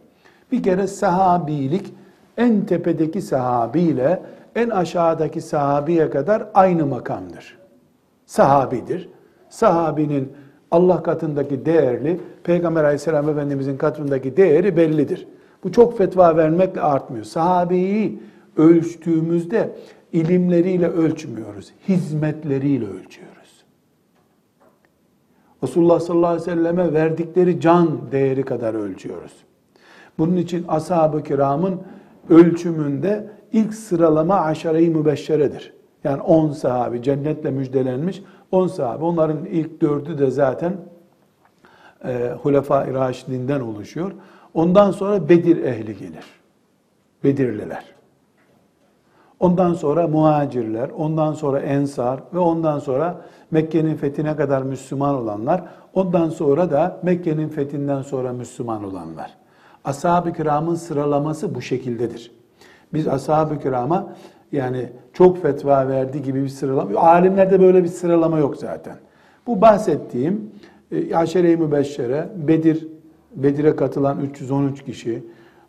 Bir kere sahabilik en tepedeki sahabiyle en aşağıdaki sahabiye kadar aynı makamdır. Sahabidir. Sahabinin Allah katındaki değerli, Peygamber aleyhisselam efendimizin katındaki değeri bellidir. Bu çok fetva vermekle artmıyor. Sahabeyi ölçtüğümüzde ilimleriyle ölçmüyoruz, hizmetleriyle ölçüyoruz. Resulullah sallallahu aleyhi ve selleme verdikleri can değeri kadar ölçüyoruz. Bunun için ashab-ı kiramın ölçümünde ilk sıralama aşere-i mübeşşeredir. Yani 10 sahabi cennetle müjdelenmiş 10 sahabe. Onların ilk dördü de zaten e, Hulefai Raşidinden oluşuyor. Ondan sonra Bedir ehli gelir. Bedirliler. Ondan sonra muhacirler, ondan sonra ensar ve ondan sonra Mekke'nin fethine kadar Müslüman olanlar, ondan sonra da Mekke'nin fethinden sonra Müslüman olanlar. Ashab-ı kiramın sıralaması bu şekildedir. Biz ashab-ı kirama yani çok fetva verdi gibi bir sıralama. Alimlerde böyle bir sıralama yok zaten. Bu bahsettiğim e, Aşere-i Mübeşşere, Bedir, Bedir'e katılan 313 kişi,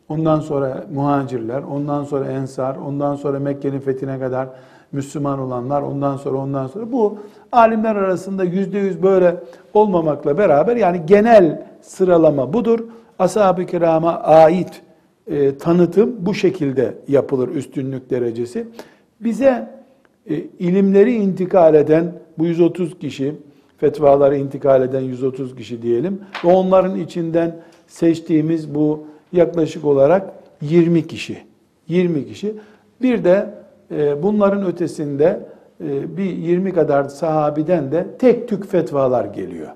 ondan sonra muhacirler, ondan sonra ensar, ondan sonra Mekke'nin fethine kadar Müslüman olanlar, ondan sonra ondan sonra bu alimler arasında yüzde yüz böyle olmamakla beraber yani genel sıralama budur. Ashab-ı kirama ait e, tanıtım bu şekilde yapılır üstünlük derecesi. Bize e, ilimleri intikal eden bu 130 kişi, fetvaları intikal eden 130 kişi diyelim ve onların içinden seçtiğimiz bu yaklaşık olarak 20 kişi. 20 kişi. Bir de e, bunların ötesinde e, bir 20 kadar sahabiden de tek tük fetvalar geliyor.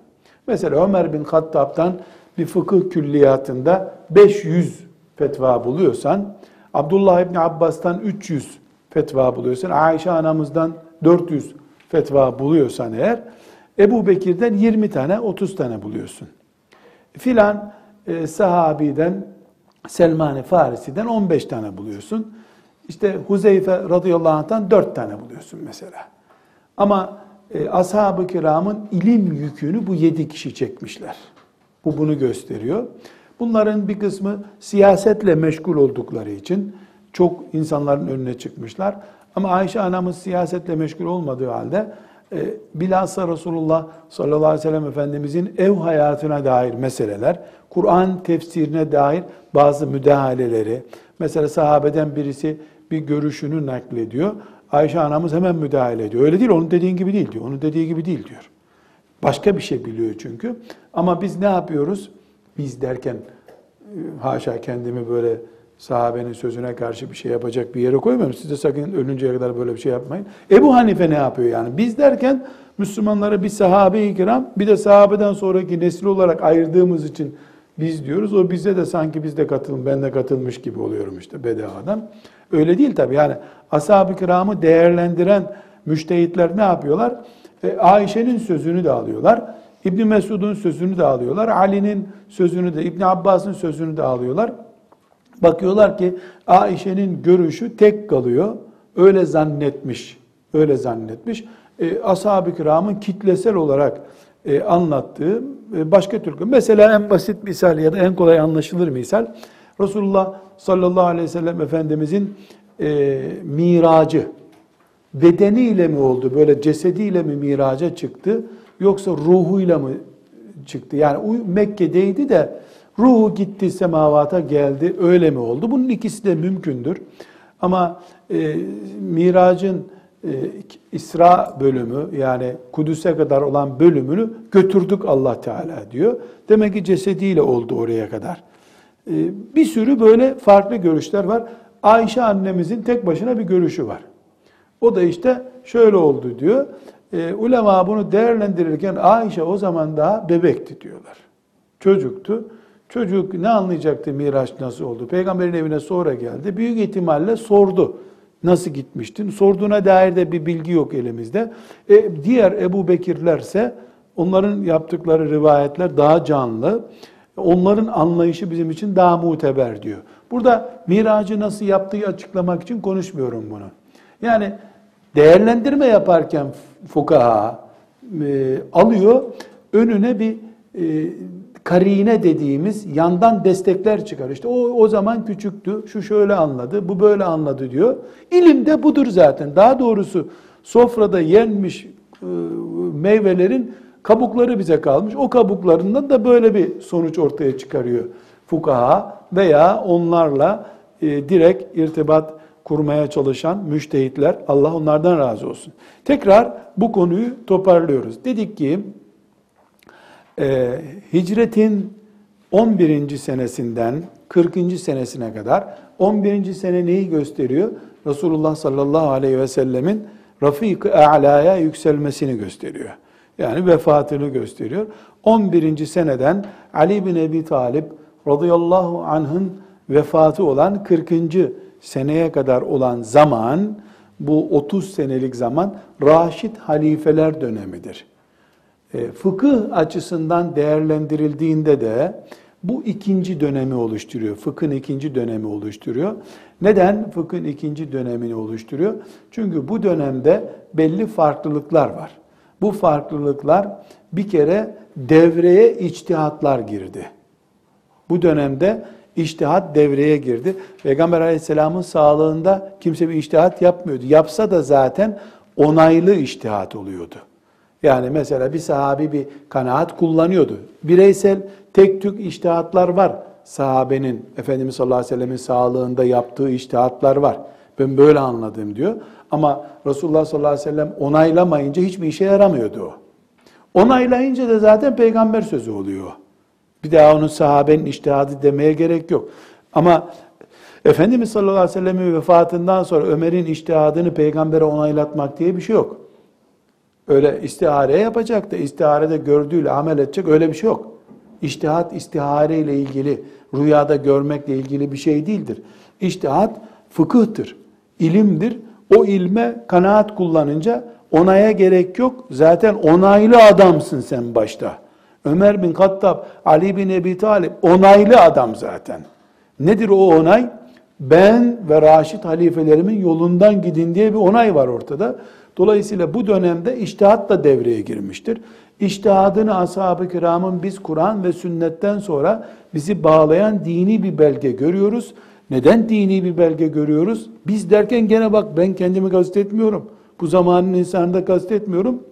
Mesela Ömer bin Hattab'dan bir fıkıh külliyatında 500 fetva buluyorsan, Abdullah İbni Abbas'tan 300 fetva buluyorsan, Ayşe anamızdan 400 fetva buluyorsan eğer, Ebu Bekir'den 20 tane, 30 tane buluyorsun. Filan e, sahabiden, Selman-ı Farisi'den 15 tane buluyorsun. İşte Huzeyfe radıyallahu anh'tan 4 tane buluyorsun mesela. Ama e, ashab-ı kiramın ilim yükünü bu 7 kişi çekmişler. Bu bunu gösteriyor. Bunların bir kısmı siyasetle meşgul oldukları için çok insanların önüne çıkmışlar. Ama Ayşe anamız siyasetle meşgul olmadığı halde e, bilhassa Resulullah sallallahu aleyhi ve sellem Efendimizin ev hayatına dair meseleler, Kur'an tefsirine dair bazı müdahaleleri, mesela sahabeden birisi bir görüşünü naklediyor. Ayşe anamız hemen müdahale ediyor. Öyle değil, onun dediğin gibi değil diyor. Onun dediği gibi değil diyor. Başka bir şey biliyor çünkü. Ama biz ne yapıyoruz? Biz derken e, haşa kendimi böyle sahabenin sözüne karşı bir şey yapacak bir yere koymuyorum. Siz de sakın ölünceye kadar böyle bir şey yapmayın. Ebu Hanife ne yapıyor yani? Biz derken Müslümanları bir sahabe-i kiram bir de sahabeden sonraki nesil olarak ayırdığımız için biz diyoruz. O bize de sanki biz de katılım, ben de katılmış gibi oluyorum işte bedavadan. Öyle değil tabii. Yani ashab-ı kiramı değerlendiren müştehitler ne yapıyorlar? E, Ayşe'nin sözünü de alıyorlar. İbn Mesud'un sözünü de alıyorlar. Ali'nin sözünü de, İbn Abbas'ın sözünü de alıyorlar. Bakıyorlar ki Ayşe'nin görüşü tek kalıyor. Öyle zannetmiş. Öyle zannetmiş. E, Ashab-ı kiramın kitlesel olarak e, anlattığı e, başka türlü. Mesela en basit misal ya da en kolay anlaşılır misal. Resulullah sallallahu aleyhi ve sellem Efendimizin e, miracı bedeniyle mi oldu? Böyle cesediyle mi miraca çıktı? Yoksa ruhuyla mı çıktı? Yani Mekke'deydi de ruhu gitti semavata geldi öyle mi oldu? Bunun ikisi de mümkündür. Ama e, miracın e, İsra bölümü yani Kudüs'e kadar olan bölümünü götürdük Allah Teala diyor. Demek ki cesediyle oldu oraya kadar. E, bir sürü böyle farklı görüşler var. Ayşe annemizin tek başına bir görüşü var. O da işte şöyle oldu diyor. E, ulema bunu değerlendirirken Ayşe o zaman daha bebekti diyorlar. Çocuktu. Çocuk ne anlayacaktı Miraç nasıl oldu? Peygamberin evine sonra geldi. Büyük ihtimalle sordu. Nasıl gitmiştin? Sorduğuna dair de bir bilgi yok elimizde. E, diğer Ebu Bekirlerse onların yaptıkları rivayetler daha canlı. Onların anlayışı bizim için daha muteber diyor. Burada miracı nasıl yaptığı açıklamak için konuşmuyorum bunu. Yani değerlendirme yaparken fukaha e, alıyor, önüne bir e, karine dediğimiz yandan destekler çıkar. İşte o, o zaman küçüktü, şu şöyle anladı, bu böyle anladı diyor. İlim de budur zaten. Daha doğrusu sofrada yenmiş e, meyvelerin kabukları bize kalmış. O kabuklarından da böyle bir sonuç ortaya çıkarıyor fukaha veya onlarla e, direkt irtibat kurmaya çalışan müştehitler. Allah onlardan razı olsun. Tekrar bu konuyu toparlıyoruz. Dedik ki e, hicretin 11. senesinden 40. senesine kadar 11. sene neyi gösteriyor? Resulullah sallallahu aleyhi ve sellemin Rafik-i A'la'ya yükselmesini gösteriyor. Yani vefatını gösteriyor. 11. seneden Ali bin Ebi Talip radıyallahu anh'ın vefatı olan 40. seneye kadar olan zaman bu 30 senelik zaman Raşid halifeler dönemidir. E, fıkıh açısından değerlendirildiğinde de bu ikinci dönemi oluşturuyor. Fıkhın ikinci dönemi oluşturuyor. Neden fıkhın ikinci dönemini oluşturuyor? Çünkü bu dönemde belli farklılıklar var. Bu farklılıklar bir kere devreye içtihatlar girdi. Bu dönemde içtihat devreye girdi. Peygamber aleyhisselamın sağlığında kimse bir içtihat yapmıyordu. Yapsa da zaten onaylı içtihat oluyordu. Yani mesela bir sahabi bir kanaat kullanıyordu. Bireysel tek tük iştihatlar var. Sahabenin, Efendimiz sallallahu aleyhi ve sellemin sağlığında yaptığı iştihatlar var. Ben böyle anladım diyor. Ama Resulullah sallallahu aleyhi ve sellem onaylamayınca hiçbir işe yaramıyordu o. Onaylayınca da zaten peygamber sözü oluyor. Bir daha onun sahabenin iştihadı demeye gerek yok. Ama Efendimiz sallallahu aleyhi ve sellemin vefatından sonra Ömer'in iştihadını peygambere onaylatmak diye bir şey yok. Öyle istihare yapacak da istiharede gördüğüyle amel edecek öyle bir şey yok. İştihat istihare ile ilgili, rüyada görmekle ilgili bir şey değildir. İştihat fıkıhtır, ilimdir. O ilme kanaat kullanınca onaya gerek yok. Zaten onaylı adamsın sen başta. Ömer bin Kattab, Ali bin Ebi Talip onaylı adam zaten. Nedir o onay? Ben ve Raşid halifelerimin yolundan gidin diye bir onay var ortada. Dolayısıyla bu dönemde iştihat da devreye girmiştir. İştihadını ashab-ı kiramın biz Kur'an ve sünnetten sonra bizi bağlayan dini bir belge görüyoruz. Neden dini bir belge görüyoruz? Biz derken gene bak ben kendimi kastetmiyorum. Bu zamanın insanını da kastetmiyorum.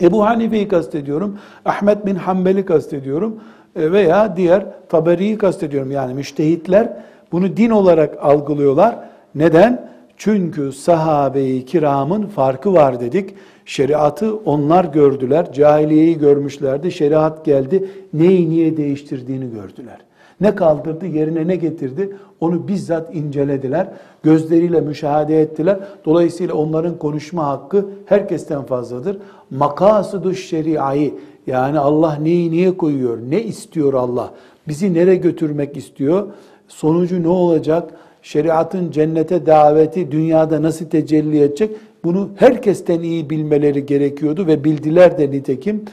Ebu Hanife'yi kastediyorum. Ahmet bin Hanbel'i kastediyorum. E, veya diğer Taberi'yi kastediyorum. Yani müştehitler bunu din olarak algılıyorlar. Neden? Çünkü sahabe-i kiramın farkı var dedik. Şeriatı onlar gördüler. Cahiliyeyi görmüşlerdi. Şeriat geldi. Neyi niye değiştirdiğini gördüler. Ne kaldırdı, yerine ne getirdi? Onu bizzat incelediler. Gözleriyle müşahede ettiler. Dolayısıyla onların konuşma hakkı herkesten fazladır. Makasıdü şeriayı yani Allah neyi niye koyuyor? Ne istiyor Allah? Bizi nereye götürmek istiyor? Sonucu ne olacak? Şeriatın cennete daveti dünyada nasıl tecelli edecek? Bunu herkesten iyi bilmeleri gerekiyordu ve bildiler de nitekim.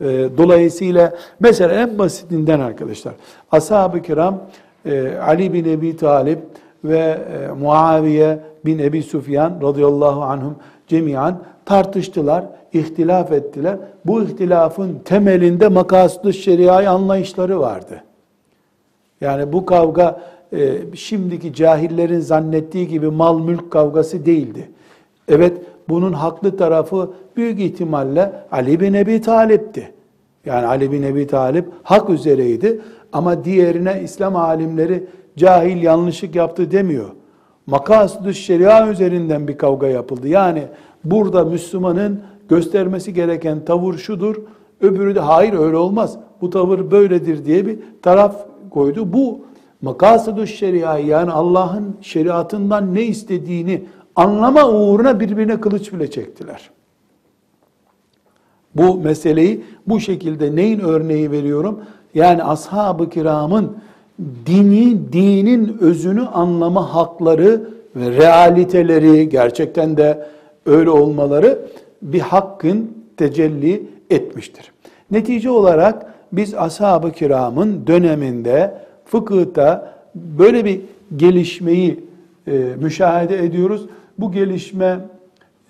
Ee, dolayısıyla mesela en basitinden arkadaşlar ashab-ı kiram e, Ali bin Ebi Talip ve e, Muaviye bin Ebi Sufyan radıyallahu anhum cemiyan tartıştılar, ihtilaf ettiler. Bu ihtilafın temelinde makaslı şeriai anlayışları vardı. Yani bu kavga e, şimdiki cahillerin zannettiği gibi mal mülk kavgası değildi. Evet bunun haklı tarafı büyük ihtimalle Ali bin Ebi Talip'ti. Yani Ali bin Ebi Talip hak üzereydi ama diğerine İslam alimleri cahil yanlışlık yaptı demiyor. Makasdı şeria üzerinden bir kavga yapıldı. Yani burada Müslümanın göstermesi gereken tavır şudur, öbürü de hayır öyle olmaz. Bu tavır böyledir diye bir taraf koydu. Bu makasıdü şeria yani Allah'ın şeriatından ne istediğini anlama uğruna birbirine kılıç bile çektiler. Bu meseleyi bu şekilde neyin örneği veriyorum? Yani ashab-ı kiramın dini, dinin özünü anlama hakları ve realiteleri gerçekten de öyle olmaları bir hakkın tecelli etmiştir. Netice olarak biz ashab-ı kiramın döneminde fıkıhta böyle bir gelişmeyi e, müşahede ediyoruz. Bu gelişme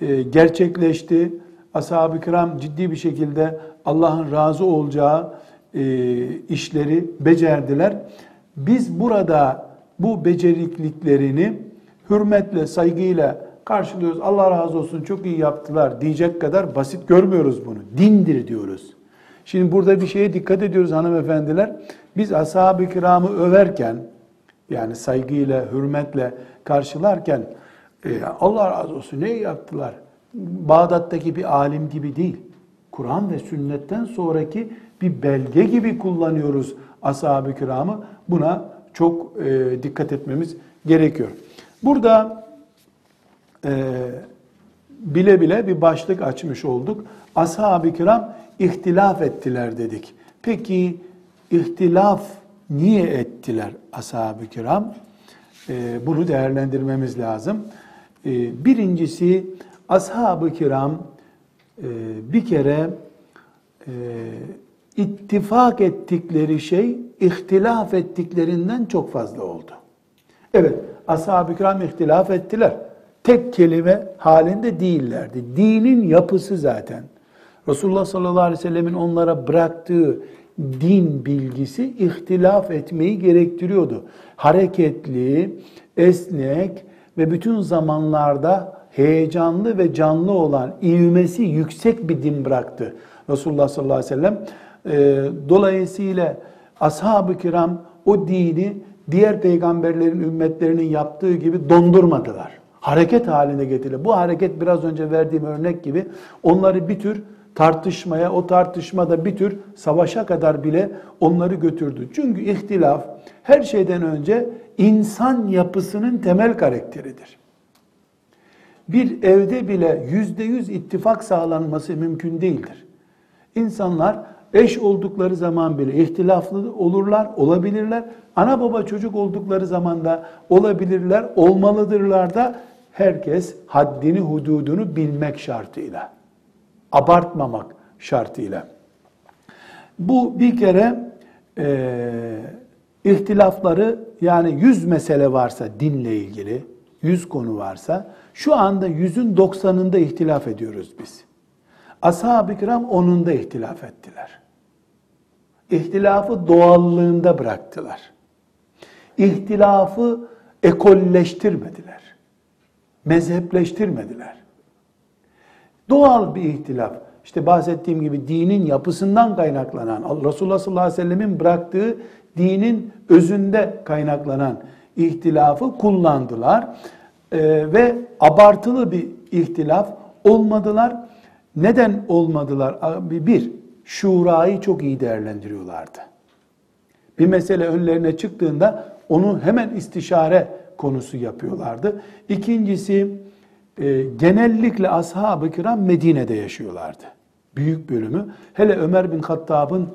e, gerçekleşti. Ashab-ı kiram ciddi bir şekilde Allah'ın razı olacağı e, işleri becerdiler. Biz burada bu becerikliklerini hürmetle, saygıyla karşılıyoruz. Allah razı olsun çok iyi yaptılar diyecek kadar basit görmüyoruz bunu. Dindir diyoruz. Şimdi burada bir şeye dikkat ediyoruz hanımefendiler. Biz ashab-ı kiramı överken, yani saygıyla, hürmetle karşılarken, e, Allah razı olsun ne yaptılar? Bağdat'taki bir alim gibi değil. Kur'an ve sünnetten sonraki bir belge gibi kullanıyoruz ashab-ı kiramı. Buna çok e, dikkat etmemiz gerekiyor. Burada e, bile bile bir başlık açmış olduk. Ashab-ı kiram ihtilaf ettiler dedik. Peki ihtilaf niye ettiler ashab-ı kiram? E, bunu değerlendirmemiz lazım. E, birincisi ashab-ı kiram e, bir kere e, ittifak ettikleri şey ihtilaf ettiklerinden çok fazla oldu. Evet, ashab-ı kiram ihtilaf ettiler. Tek kelime halinde değillerdi. Dinin yapısı zaten. Resulullah sallallahu aleyhi ve sellemin onlara bıraktığı din bilgisi ihtilaf etmeyi gerektiriyordu. Hareketli, esnek ve bütün zamanlarda heyecanlı ve canlı olan, ivmesi yüksek bir din bıraktı Resulullah sallallahu aleyhi ve sellem. Ee, dolayısıyla ashab-ı kiram o dini diğer peygamberlerin ümmetlerinin yaptığı gibi dondurmadılar. Hareket haline getirdiler. Bu hareket biraz önce verdiğim örnek gibi onları bir tür tartışmaya, o tartışmada bir tür savaşa kadar bile onları götürdü. Çünkü ihtilaf her şeyden önce insan yapısının temel karakteridir. Bir evde bile yüzde yüz ittifak sağlanması mümkün değildir. İnsanlar eş oldukları zaman bile ihtilaflı olurlar, olabilirler. Ana baba çocuk oldukları zaman da olabilirler, olmalıdırlar da herkes haddini, hududunu bilmek şartıyla. Abartmamak şartıyla. Bu bir kere e, ihtilafları yani yüz mesele varsa dinle ilgili, yüz konu varsa şu anda yüzün doksanında ihtilaf ediyoruz biz. Ashab-ı kiram onunda ihtilaf ettiler. İhtilafı doğallığında bıraktılar. İhtilafı ekolleştirmediler. Mezhepleştirmediler. Doğal bir ihtilaf. İşte bahsettiğim gibi dinin yapısından kaynaklanan, Resulullah sallallahu aleyhi ve sellemin bıraktığı dinin özünde kaynaklanan ihtilafı kullandılar. Ee, ve abartılı bir ihtilaf olmadılar. Neden olmadılar? Bir, şurayı çok iyi değerlendiriyorlardı. Bir mesele önlerine çıktığında onu hemen istişare konusu yapıyorlardı. İkincisi, e, genellikle ashab-ı kiram Medine'de yaşıyorlardı. Büyük bölümü. Hele Ömer bin Hattab'ın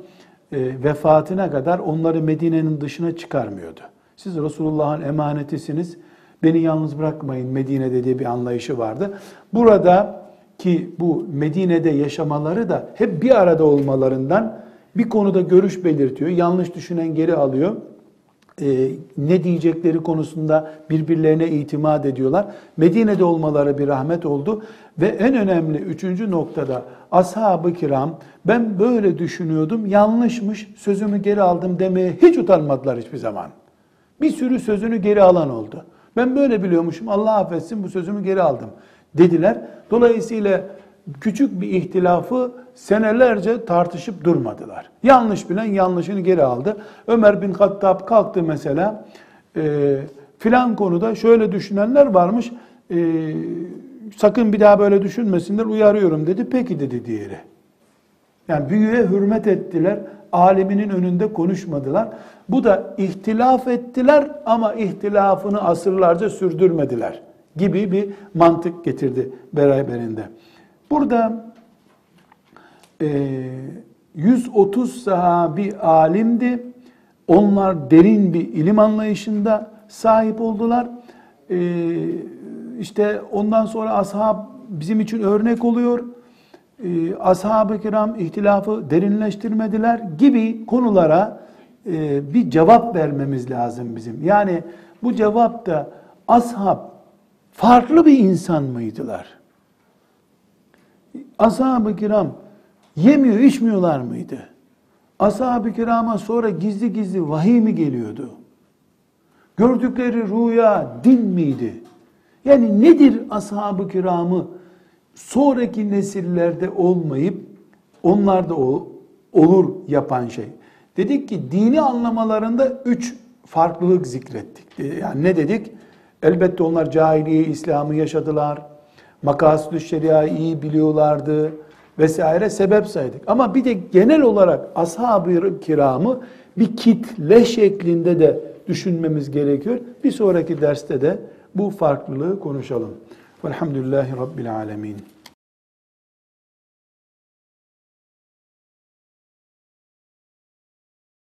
e, vefatına kadar onları Medine'nin dışına çıkarmıyordu. Siz Resulullah'ın emanetisiniz, beni yalnız bırakmayın Medine'de diye bir anlayışı vardı. Burada ki bu Medine'de yaşamaları da hep bir arada olmalarından bir konuda görüş belirtiyor. Yanlış düşünen geri alıyor. Ee, ne diyecekleri konusunda birbirlerine itimat ediyorlar. Medine'de olmaları bir rahmet oldu. Ve en önemli üçüncü noktada ashab-ı kiram ben böyle düşünüyordum yanlışmış sözümü geri aldım demeye hiç utanmadılar hiçbir zaman. Bir sürü sözünü geri alan oldu. Ben böyle biliyormuşum Allah affetsin bu sözümü geri aldım dediler. Dolayısıyla küçük bir ihtilafı senelerce tartışıp durmadılar. Yanlış bilen yanlışını geri aldı. Ömer bin Hattab kalktı mesela e, filan konuda şöyle düşünenler varmış. E, sakın bir daha böyle düşünmesinler uyarıyorum dedi. Peki dedi diğeri. Yani büyüğe hürmet ettiler. Aliminin önünde konuşmadılar. Bu da ihtilaf ettiler ama ihtilafını asırlarca sürdürmediler gibi bir mantık getirdi beraberinde. Burada 130 sahabi alimdi. Onlar derin bir ilim anlayışında sahip oldular. E, işte ondan sonra ashab bizim için örnek oluyor. E, ashab-ı kiram ihtilafı derinleştirmediler gibi konulara e, bir cevap vermemiz lazım bizim. Yani bu cevap da ashab farklı bir insan mıydılar? Ashab-ı kiram yemiyor, içmiyorlar mıydı? Ashab-ı kirama sonra gizli gizli vahiy mi geliyordu? Gördükleri rüya din miydi? Yani nedir ashab-ı kiramı sonraki nesillerde olmayıp onlarda o, olur yapan şey? Dedik ki dini anlamalarında üç farklılık zikrettik. Yani ne dedik? Elbette onlar cahiliye İslam'ı yaşadılar. Makasüdü şeriayı iyi biliyorlardı vesaire sebep saydık. Ama bir de genel olarak ashab-ı kiramı bir kitle şeklinde de düşünmemiz gerekiyor. Bir sonraki derste de bu farklılığı konuşalım. Velhamdülillahi Rabbil Alemin.